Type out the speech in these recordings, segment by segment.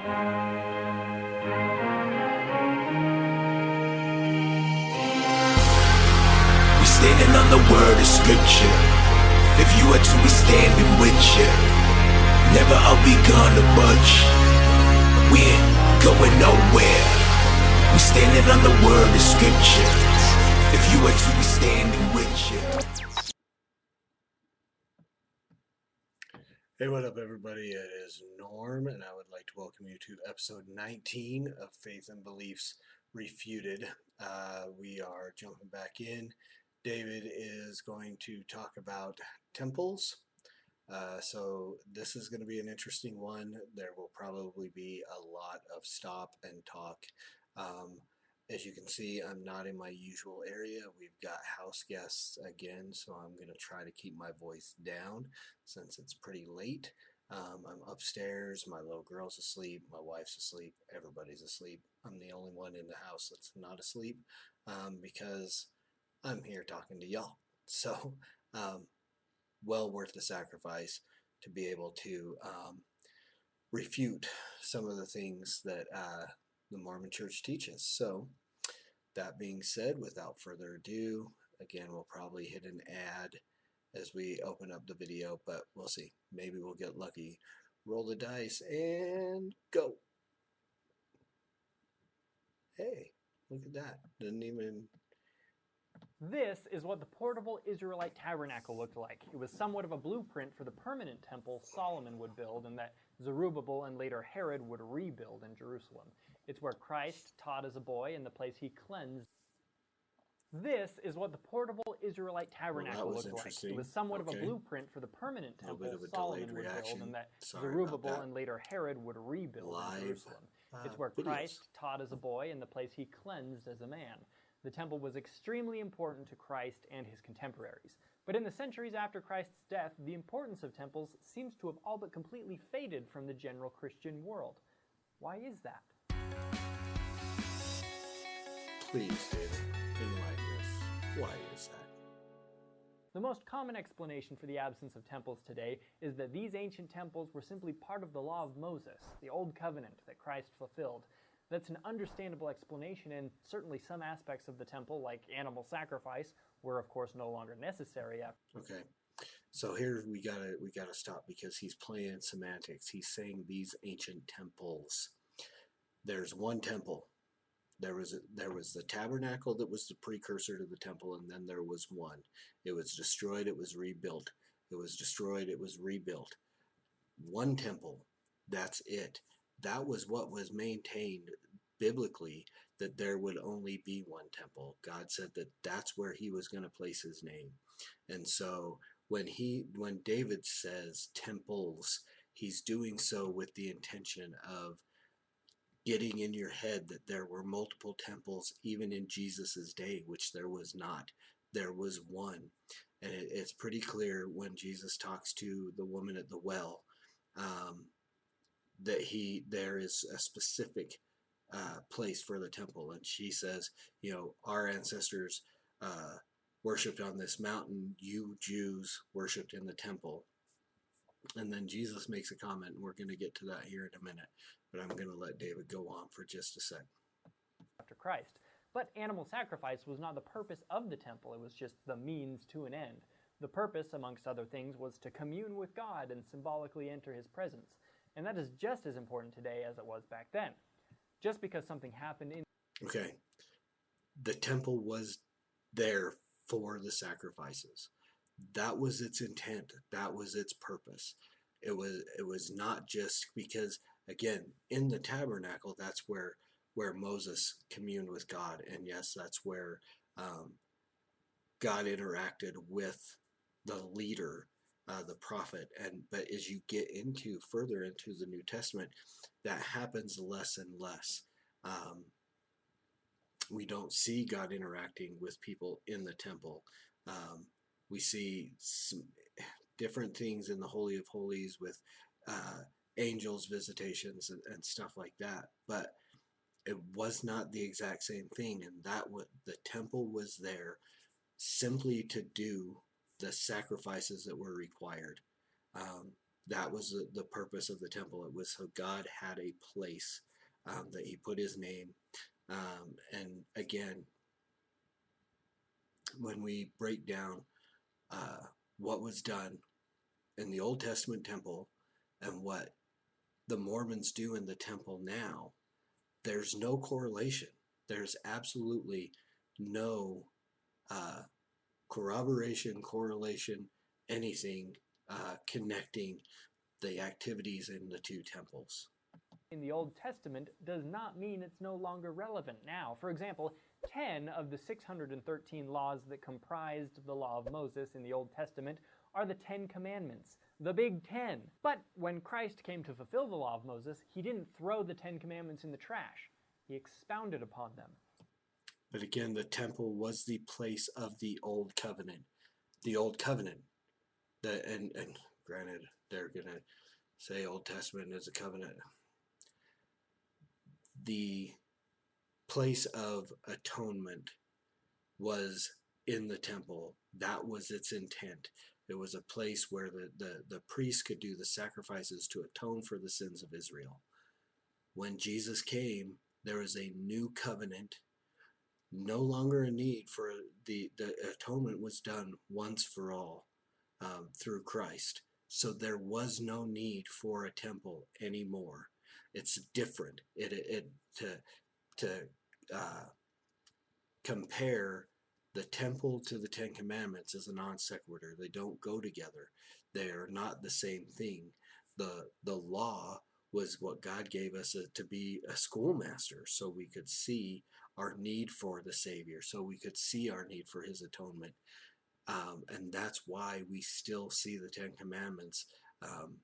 We standing on the word of scripture. If you are to, be standing with you. Never are we gonna budge. We ain't going nowhere. We standing on the word of scripture. If you are to, be standing with you. Hey, what up, everybody? It is Norm, and I would like to welcome you to episode 19 of Faith and Beliefs Refuted. Uh, we are jumping back in. David is going to talk about temples. Uh, so, this is going to be an interesting one. There will probably be a lot of stop and talk. Um, as you can see, I'm not in my usual area. We've got house guests again, so I'm going to try to keep my voice down since it's pretty late. Um, I'm upstairs, my little girl's asleep, my wife's asleep, everybody's asleep. I'm the only one in the house that's not asleep um, because I'm here talking to y'all. So, um, well worth the sacrifice to be able to um, refute some of the things that uh, the Mormon Church teaches. So, that being said, without further ado, again, we'll probably hit an ad as we open up the video, but we'll see. Maybe we'll get lucky. Roll the dice and go. Hey, look at that. Didn't even. This is what the portable Israelite tabernacle looked like. It was somewhat of a blueprint for the permanent temple Solomon would build and that Zerubbabel and later Herod would rebuild in Jerusalem. It's where Christ taught as a boy and the place he cleansed. This is what the portable Israelite tabernacle was looked like. It was somewhat of a blueprint for the permanent temple bit of a Solomon would reaction. build and that Sorry Zerubbabel that. and later Herod would rebuild Live, in Jerusalem. It's uh, where videos. Christ taught as a boy and the place he cleansed as a man. The temple was extremely important to Christ and his contemporaries. But in the centuries after Christ's death, the importance of temples seems to have all but completely faded from the general Christian world. Why is that? Please, David, enlighten us. Why is that? The most common explanation for the absence of temples today is that these ancient temples were simply part of the law of Moses, the Old Covenant that Christ fulfilled. That's an understandable explanation, and certainly some aspects of the temple, like animal sacrifice, were of course no longer necessary after. Okay. So here we gotta we gotta stop because he's playing semantics. He's saying these ancient temples. There's one temple. There was a, there was the tabernacle that was the precursor to the temple, and then there was one. It was destroyed. It was rebuilt. It was destroyed. It was rebuilt. One temple. That's it. That was what was maintained biblically. That there would only be one temple. God said that that's where He was going to place His name, and so when he when David says temples, he's doing so with the intention of getting in your head that there were multiple temples even in Jesus's day, which there was not. There was one. And it, it's pretty clear when Jesus talks to the woman at the well um, that he there is a specific uh, place for the temple. And she says, you know, our ancestors uh, worshipped on this mountain, you Jews worshipped in the temple. And then Jesus makes a comment, and we're going to get to that here in a minute. But I'm going to let David go on for just a sec. after Christ. But animal sacrifice was not the purpose of the temple, it was just the means to an end. The purpose, amongst other things, was to commune with God and symbolically enter his presence. And that is just as important today as it was back then. Just because something happened in Okay. The temple was there for the sacrifices. That was its intent. That was its purpose. It was it was not just because again, in the tabernacle that's where where Moses communed with God and yes, that's where um, God interacted with the leader, uh, the prophet. And but as you get into further into the New Testament, that happens less and less. Um, we don't see God interacting with people in the temple. Um, we see some different things in the Holy of Holies with uh, angels' visitations and, and stuff like that, but it was not the exact same thing. And that what the temple was there simply to do the sacrifices that were required. Um, that was the, the purpose of the temple. It was so God had a place um, that He put His name. Um, and again, when we break down uh, what was done in the Old Testament temple and what the Mormons do in the temple now, there's no correlation. There's absolutely no uh, corroboration, correlation, anything uh, connecting the activities in the two temples. In the Old Testament does not mean it's no longer relevant now. For example, 10 of the 613 laws that comprised the Law of Moses in the Old Testament are the Ten Commandments, the Big Ten. But when Christ came to fulfill the Law of Moses, he didn't throw the Ten Commandments in the trash, he expounded upon them. But again, the temple was the place of the Old Covenant. The Old Covenant. The, and, and granted, they're going to say Old Testament is a covenant. The place of atonement was in the temple. That was its intent. It was a place where the, the, the priest could do the sacrifices to atone for the sins of Israel. When Jesus came, there was a new covenant. No longer a need for the, the atonement was done once for all um, through Christ. So there was no need for a temple anymore. It's different. It, it, it to to uh, compare the temple to the Ten Commandments is a non sequitur. They don't go together. They are not the same thing. The the law was what God gave us a, to be a schoolmaster, so we could see our need for the Savior, so we could see our need for His atonement, um, and that's why we still see the Ten Commandments um,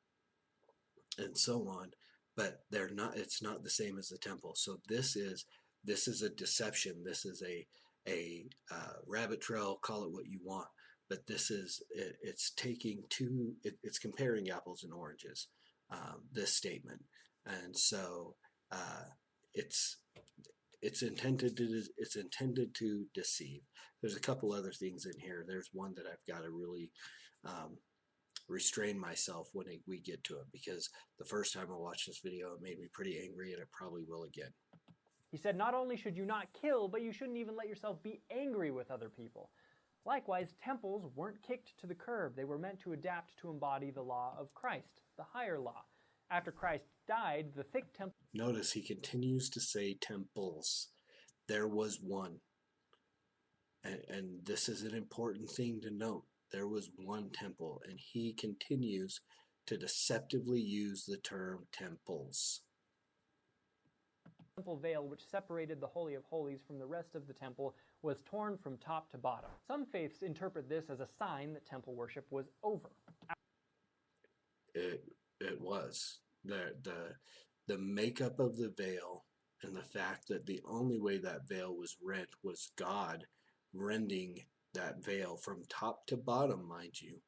and so on. But they're not. It's not the same as the temple. So this is this is a deception. This is a a uh, rabbit trail, call it what you want, but this is it, it's taking two, it, it's comparing apples and oranges. Um, this statement, and so uh, it's it's intended to it's intended to deceive. There's a couple other things in here. There's one that I've got to really um, restrain myself when we get to it because the first time I watched this video, it made me pretty angry, and it probably will again. He said, Not only should you not kill, but you shouldn't even let yourself be angry with other people. Likewise, temples weren't kicked to the curb. They were meant to adapt to embody the law of Christ, the higher law. After Christ died, the thick temple. Notice he continues to say temples. There was one. And, and this is an important thing to note. There was one temple, and he continues to deceptively use the term temples temple veil which separated the Holy of Holies from the rest of the temple was torn from top to bottom. Some faiths interpret this as a sign that temple worship was over. It, it was. The, the, the makeup of the veil and the fact that the only way that veil was rent was God rending that veil from top to bottom, mind you.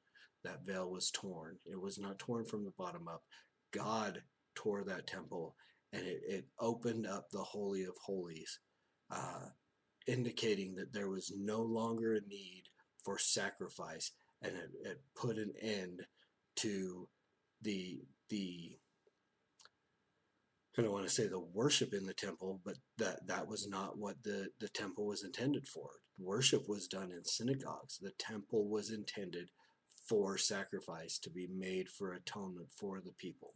That veil was torn. It was not torn from the bottom up. God tore that temple and it, it opened up the Holy of Holies, uh, indicating that there was no longer a need for sacrifice, and it, it put an end to the the I don't want to say the worship in the temple, but that that was not what the, the temple was intended for. Worship was done in synagogues. The temple was intended for sacrifice to be made for atonement for the people.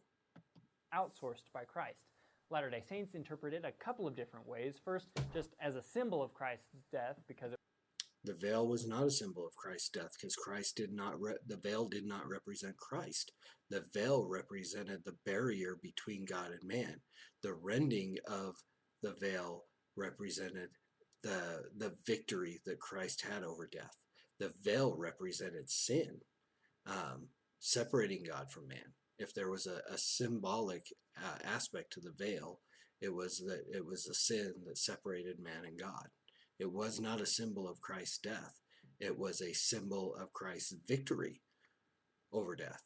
Outsourced by Christ. Latter day Saints interpret it a couple of different ways. First, just as a symbol of Christ's death, because the veil was not a symbol of Christ's death because Christ did not re- the veil did not represent Christ. The veil represented the barrier between God and man. The rending of the veil represented the the victory that Christ had over death. The veil represented sin, um, separating God from man if there was a, a symbolic uh, aspect to the veil, it was that it was a sin that separated man and God. It was not a symbol of Christ's death. It was a symbol of Christ's victory over death.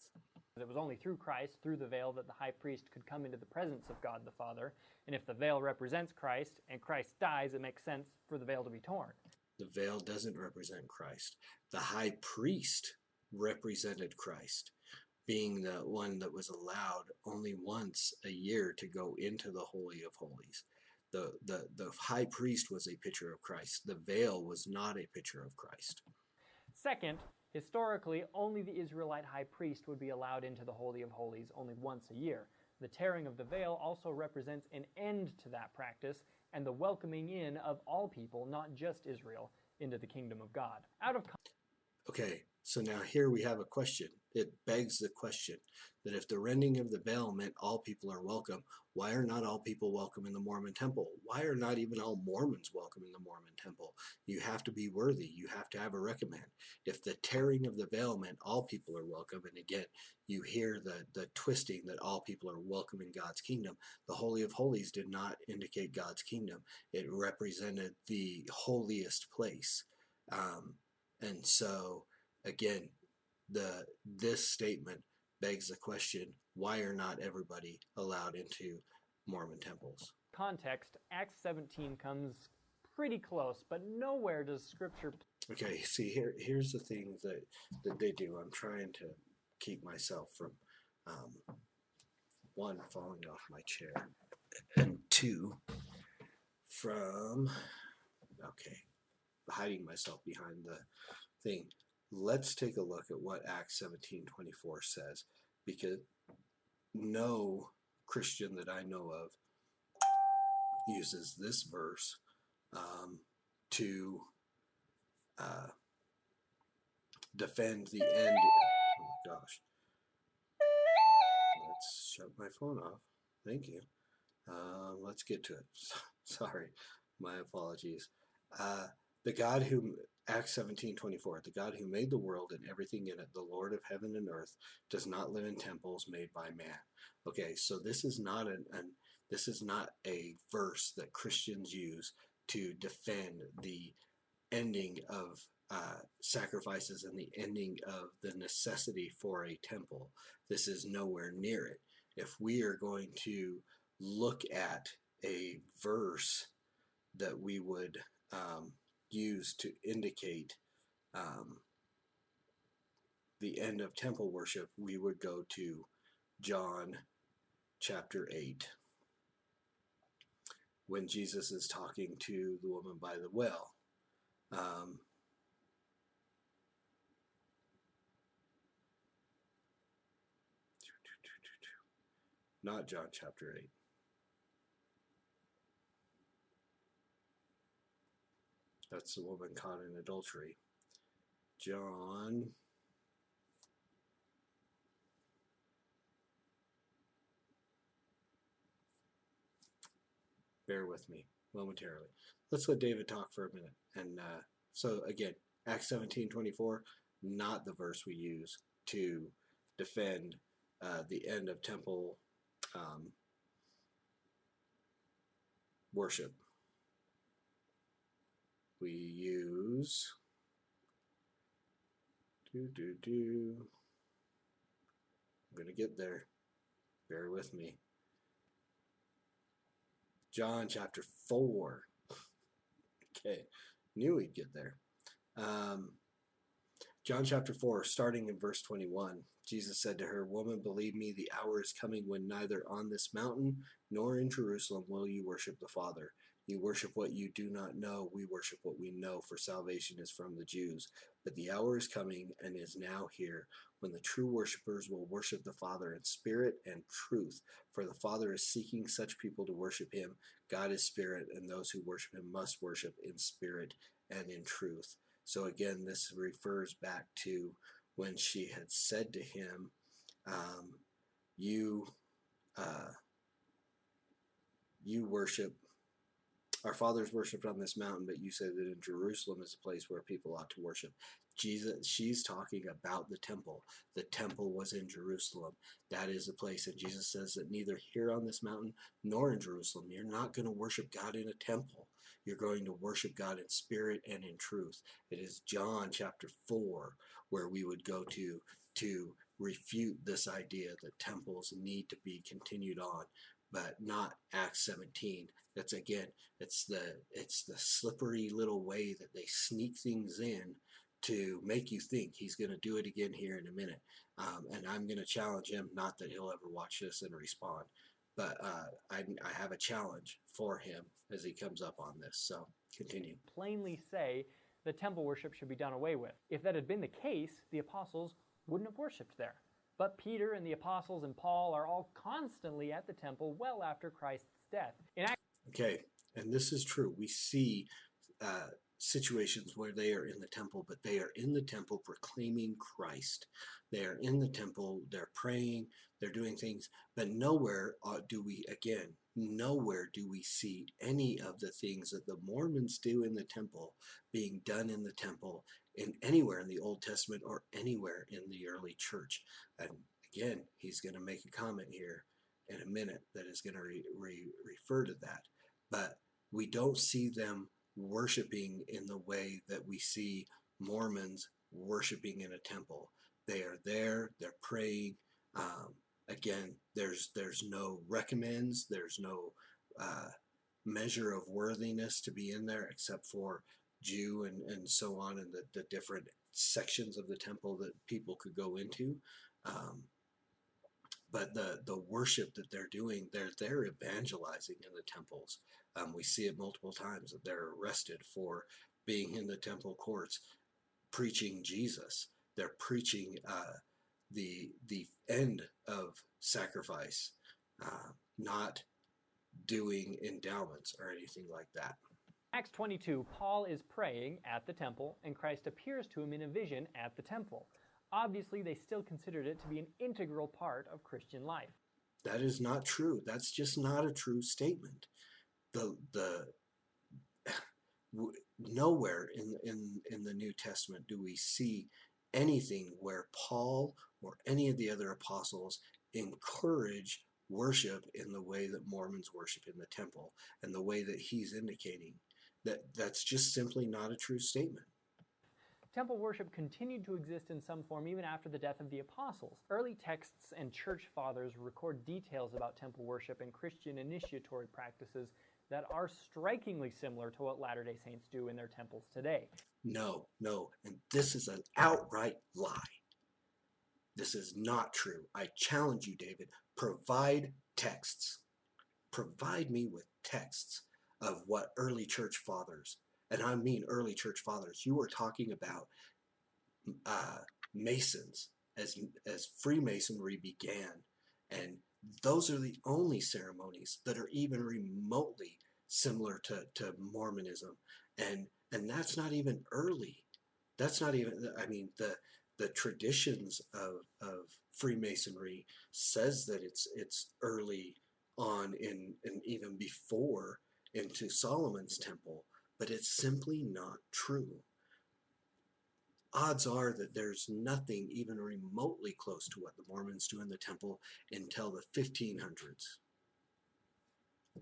It was only through Christ, through the veil, that the high priest could come into the presence of God the Father. And if the veil represents Christ and Christ dies, it makes sense for the veil to be torn. The veil doesn't represent Christ. The high priest represented Christ. Being the one that was allowed only once a year to go into the Holy of Holies. The, the, the high priest was a picture of Christ. The veil was not a picture of Christ. Second, historically, only the Israelite high priest would be allowed into the Holy of Holies only once a year. The tearing of the veil also represents an end to that practice and the welcoming in of all people, not just Israel, into the kingdom of God. Out of Okay, so now here we have a question. It begs the question that if the rending of the veil meant all people are welcome, why are not all people welcome in the Mormon temple? Why are not even all Mormons welcome in the Mormon temple? You have to be worthy. You have to have a recommend. If the tearing of the veil meant all people are welcome, and again, you hear the, the twisting that all people are welcome in God's kingdom, the Holy of Holies did not indicate God's kingdom. It represented the holiest place. Um, and so, again, the this statement begs the question: Why are not everybody allowed into Mormon temples? context, Acts 17 comes pretty close, but nowhere does Scripture. Okay, see here. Here's the thing that that they do. I'm trying to keep myself from um, one falling off my chair, and two from okay hiding myself behind the thing. Let's take a look at what Acts 17:24 says, because no Christian that I know of uses this verse um, to uh, defend the end. Oh my gosh. Let's shut my phone off. Thank you. Uh, let's get to it. Sorry, my apologies. Uh, the God who Acts 17:24 The God who made the world and everything in it the Lord of heaven and earth does not live in temples made by man. Okay, so this is not an, an this is not a verse that Christians use to defend the ending of uh, sacrifices and the ending of the necessity for a temple. This is nowhere near it. If we are going to look at a verse that we would um, use to indicate um, the end of temple worship, we would go to John chapter 8 when Jesus is talking to the woman by the well. Um, not John chapter 8. That's the woman caught in adultery. John. Bear with me momentarily. Let's let David talk for a minute. And uh, so again, Acts 17:24, not the verse we use to defend uh, the end of temple um, worship we use. Do do do. I'm gonna get there. Bear with me. John chapter 4 okay knew we'd get there. Um, John chapter 4 starting in verse 21 Jesus said to her woman believe me the hour is coming when neither on this mountain nor in Jerusalem will you worship the Father you worship what you do not know. We worship what we know, for salvation is from the Jews. But the hour is coming and is now here when the true worshippers will worship the Father in spirit and truth. For the Father is seeking such people to worship him. God is spirit, and those who worship him must worship in spirit and in truth. So again, this refers back to when she had said to him, um, You. Uh, you worship our fathers worshipped on this mountain, but you say that in Jerusalem is a place where people ought to worship. Jesus, she's talking about the temple. The temple was in Jerusalem. That is the place. And Jesus says that neither here on this mountain nor in Jerusalem, you're not going to worship God in a temple. You're going to worship God in spirit and in truth. It is John chapter 4 where we would go to to refute this idea that temples need to be continued on but not Acts 17. That's again, it's the it's the slippery little way that they sneak things in to make you think he's going to do it again here in a minute. Um, and I'm going to challenge him, not that he'll ever watch this and respond, but uh, I, I have a challenge for him as he comes up on this. So continue. Plainly say the temple worship should be done away with. If that had been the case, the apostles wouldn't have worshipped there. But Peter and the apostles and Paul are all constantly at the temple well after Christ's death. In Okay, and this is true. We see uh, situations where they are in the temple, but they are in the temple proclaiming Christ. They are in the temple, they're praying, they're doing things, but nowhere uh, do we, again, nowhere do we see any of the things that the Mormons do in the temple being done in the temple in anywhere in the Old Testament or anywhere in the early church. And again, he's going to make a comment here in a minute that is going to re- re- refer to that. But we don't see them worshiping in the way that we see Mormons worshiping in a temple. They are there, they're praying. Um, again, there's there's no recommends, there's no uh, measure of worthiness to be in there except for Jew and, and so on, and the, the different sections of the temple that people could go into. Um, but the the worship that they're doing, they're they're evangelizing in the temples. Um, we see it multiple times that they're arrested for being in the temple courts, preaching Jesus. They're preaching uh, the the end of sacrifice, uh, not doing endowments or anything like that. Acts 22, Paul is praying at the temple, and Christ appears to him in a vision at the temple. Obviously, they still considered it to be an integral part of Christian life. That is not true. That's just not a true statement. The the nowhere in in in the New Testament do we see anything where Paul or any of the other apostles encourage worship in the way that Mormons worship in the temple and the way that he's indicating that that's just simply not a true statement. Temple worship continued to exist in some form even after the death of the apostles. Early texts and church fathers record details about temple worship and Christian initiatory practices that are strikingly similar to what Latter day Saints do in their temples today. No, no, and this is an outright lie. This is not true. I challenge you, David. Provide texts. Provide me with texts of what early church fathers and I mean early church fathers, you were talking about uh, Masons as as Freemasonry began, and those are the only ceremonies that are even remotely similar to, to Mormonism, and and that's not even early. That's not even. I mean the the traditions of, of Freemasonry says that it's it's early on in and even before into Solomon's temple but it's simply not true. Odds are that there's nothing even remotely close to what the Mormons do in the temple until the 1500s.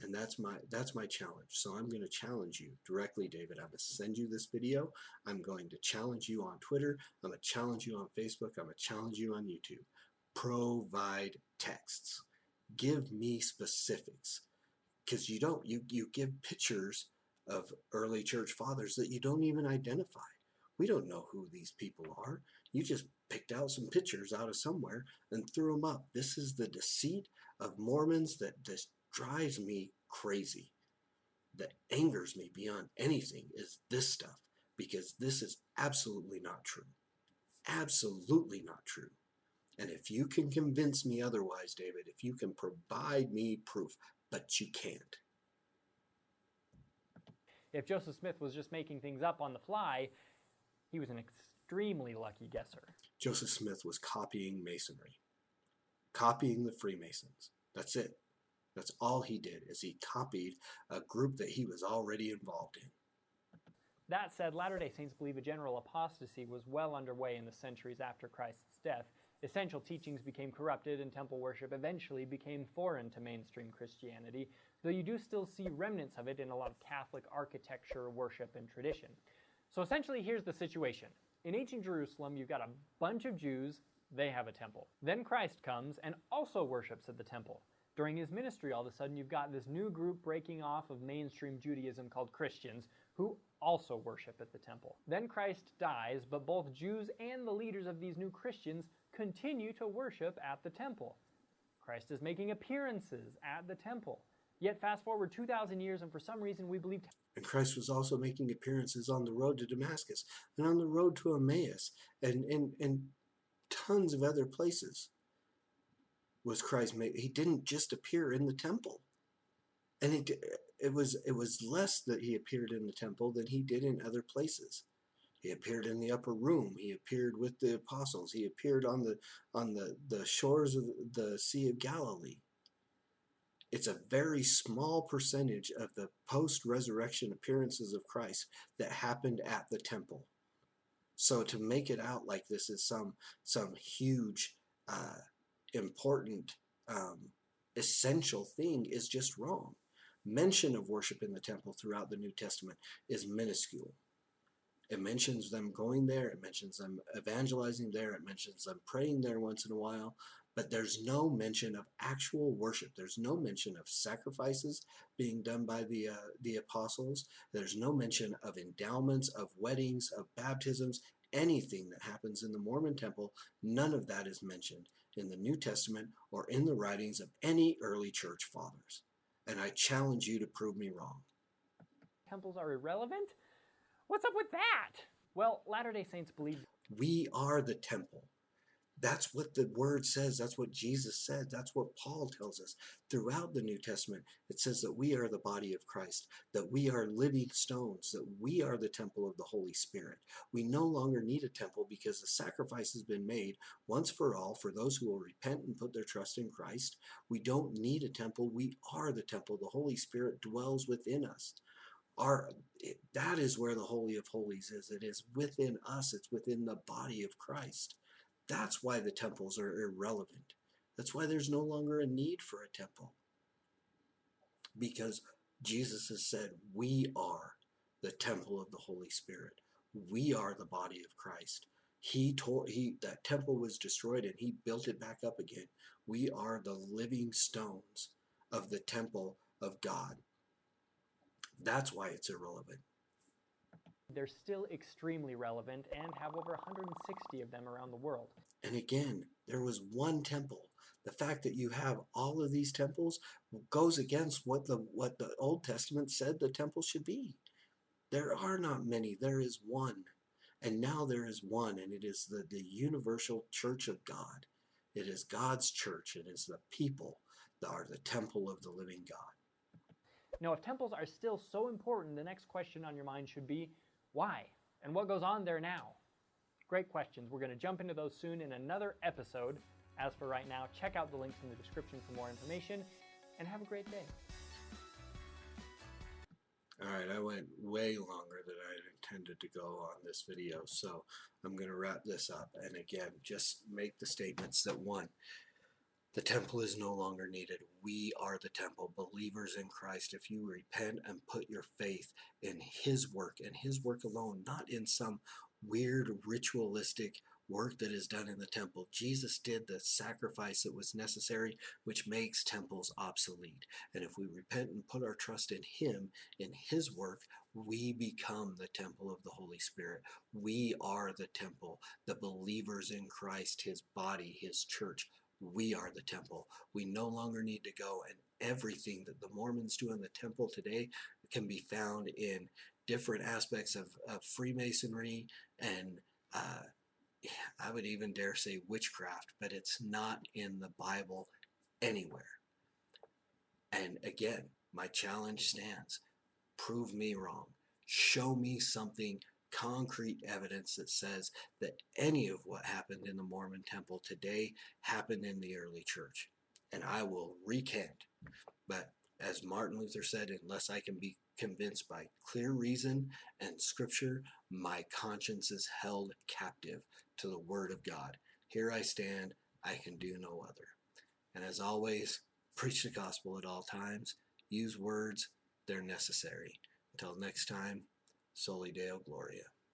And that's my that's my challenge. So I'm going to challenge you directly, David. I'm going to send you this video. I'm going to challenge you on Twitter. I'm going to challenge you on Facebook. I'm going to challenge you on YouTube. Provide texts. Give me specifics. Because you don't. You you give pictures of early church fathers that you don't even identify. We don't know who these people are. You just picked out some pictures out of somewhere and threw them up. This is the deceit of Mormons that just drives me crazy. That angers me beyond anything is this stuff because this is absolutely not true. Absolutely not true. And if you can convince me otherwise, David, if you can provide me proof, but you can't if Joseph Smith was just making things up on the fly, he was an extremely lucky guesser. Joseph Smith was copying Masonry, copying the Freemasons. That's it. That's all he did is he copied a group that he was already involved in. That said, Latter-day Saints believe a general apostasy was well underway in the centuries after Christ's death. Essential teachings became corrupted and temple worship eventually became foreign to mainstream Christianity, though you do still see remnants of it in a lot of Catholic architecture, worship, and tradition. So essentially, here's the situation. In ancient Jerusalem, you've got a bunch of Jews, they have a temple. Then Christ comes and also worships at the temple. During his ministry, all of a sudden, you've got this new group breaking off of mainstream Judaism called Christians who also worship at the temple. Then Christ dies, but both Jews and the leaders of these new Christians continue to worship at the temple. Christ is making appearances at the temple. Yet, fast forward 2,000 years, and for some reason, we believe. And Christ was also making appearances on the road to Damascus and on the road to Emmaus and, and, and tons of other places. Was Christ made? He didn't just appear in the temple, and it it was it was less that he appeared in the temple than he did in other places. He appeared in the upper room. He appeared with the apostles. He appeared on the on the, the shores of the Sea of Galilee. It's a very small percentage of the post-resurrection appearances of Christ that happened at the temple. So to make it out like this is some some huge, uh, important, um, essential thing is just wrong. Mention of worship in the temple throughout the New Testament is minuscule. It mentions them going there, it mentions them evangelizing there, it mentions them praying there once in a while, but there's no mention of actual worship. There's no mention of sacrifices being done by the uh, the apostles. There's no mention of endowments, of weddings, of baptisms, anything that happens in the Mormon temple. None of that is mentioned in the New Testament or in the writings of any early church fathers. And I challenge you to prove me wrong. Temples are irrelevant? What's up with that? Well, Latter day Saints believe we are the temple. That's what the word says. That's what Jesus said. That's what Paul tells us. Throughout the New Testament, it says that we are the body of Christ, that we are living stones, that we are the temple of the Holy Spirit. We no longer need a temple because the sacrifice has been made once for all for those who will repent and put their trust in Christ. We don't need a temple. We are the temple. The Holy Spirit dwells within us our it, that is where the holy of holies is it is within us it's within the body of christ that's why the temples are irrelevant. That's why there's no longer a need for a temple. Because jesus has said we are the temple of the holy spirit. We are the body of christ. He tore he that temple was destroyed and he built it back up again. We are the living stones of the temple of god. That's why it's irrelevant. They're still extremely relevant and have over 160 of them around the world. And again, there was one temple. The fact that you have all of these temples goes against what the what the Old Testament said the temple should be. There are not many, there is one. And now there is one, and it is the, the universal church of God. It is God's church. It is the people that are the temple of the living God. Now, if temples are still so important, the next question on your mind should be why? And what goes on there now? Great questions. We're going to jump into those soon in another episode. As for right now, check out the links in the description for more information and have a great day. All right, I went way longer than I intended to go on this video, so I'm going to wrap this up. And again, just make the statements that one, the temple is no longer needed. We are the temple, believers in Christ. If you repent and put your faith in His work and His work alone, not in some weird ritualistic work that is done in the temple. Jesus did the sacrifice that was necessary, which makes temples obsolete. And if we repent and put our trust in Him, in His work, we become the temple of the Holy Spirit. We are the temple, the believers in Christ, His body, His church we are the temple. We no longer need to go, and everything that the Mormons do in the temple today can be found in different aspects of, of Freemasonry and uh, I would even dare say witchcraft, but it's not in the Bible anywhere. And again, my challenge stands prove me wrong. Show me something concrete evidence that says that any of what happened in the Mormon temple today happened in the early church. And I will recant. But as Martin Luther said, unless I can be convinced by clear reason and scripture, my conscience is held captive to the word of God. Here I stand, I can do no other. And as always, preach the gospel at all times, use words, they're necessary. Until next time, Soli Deo Gloria.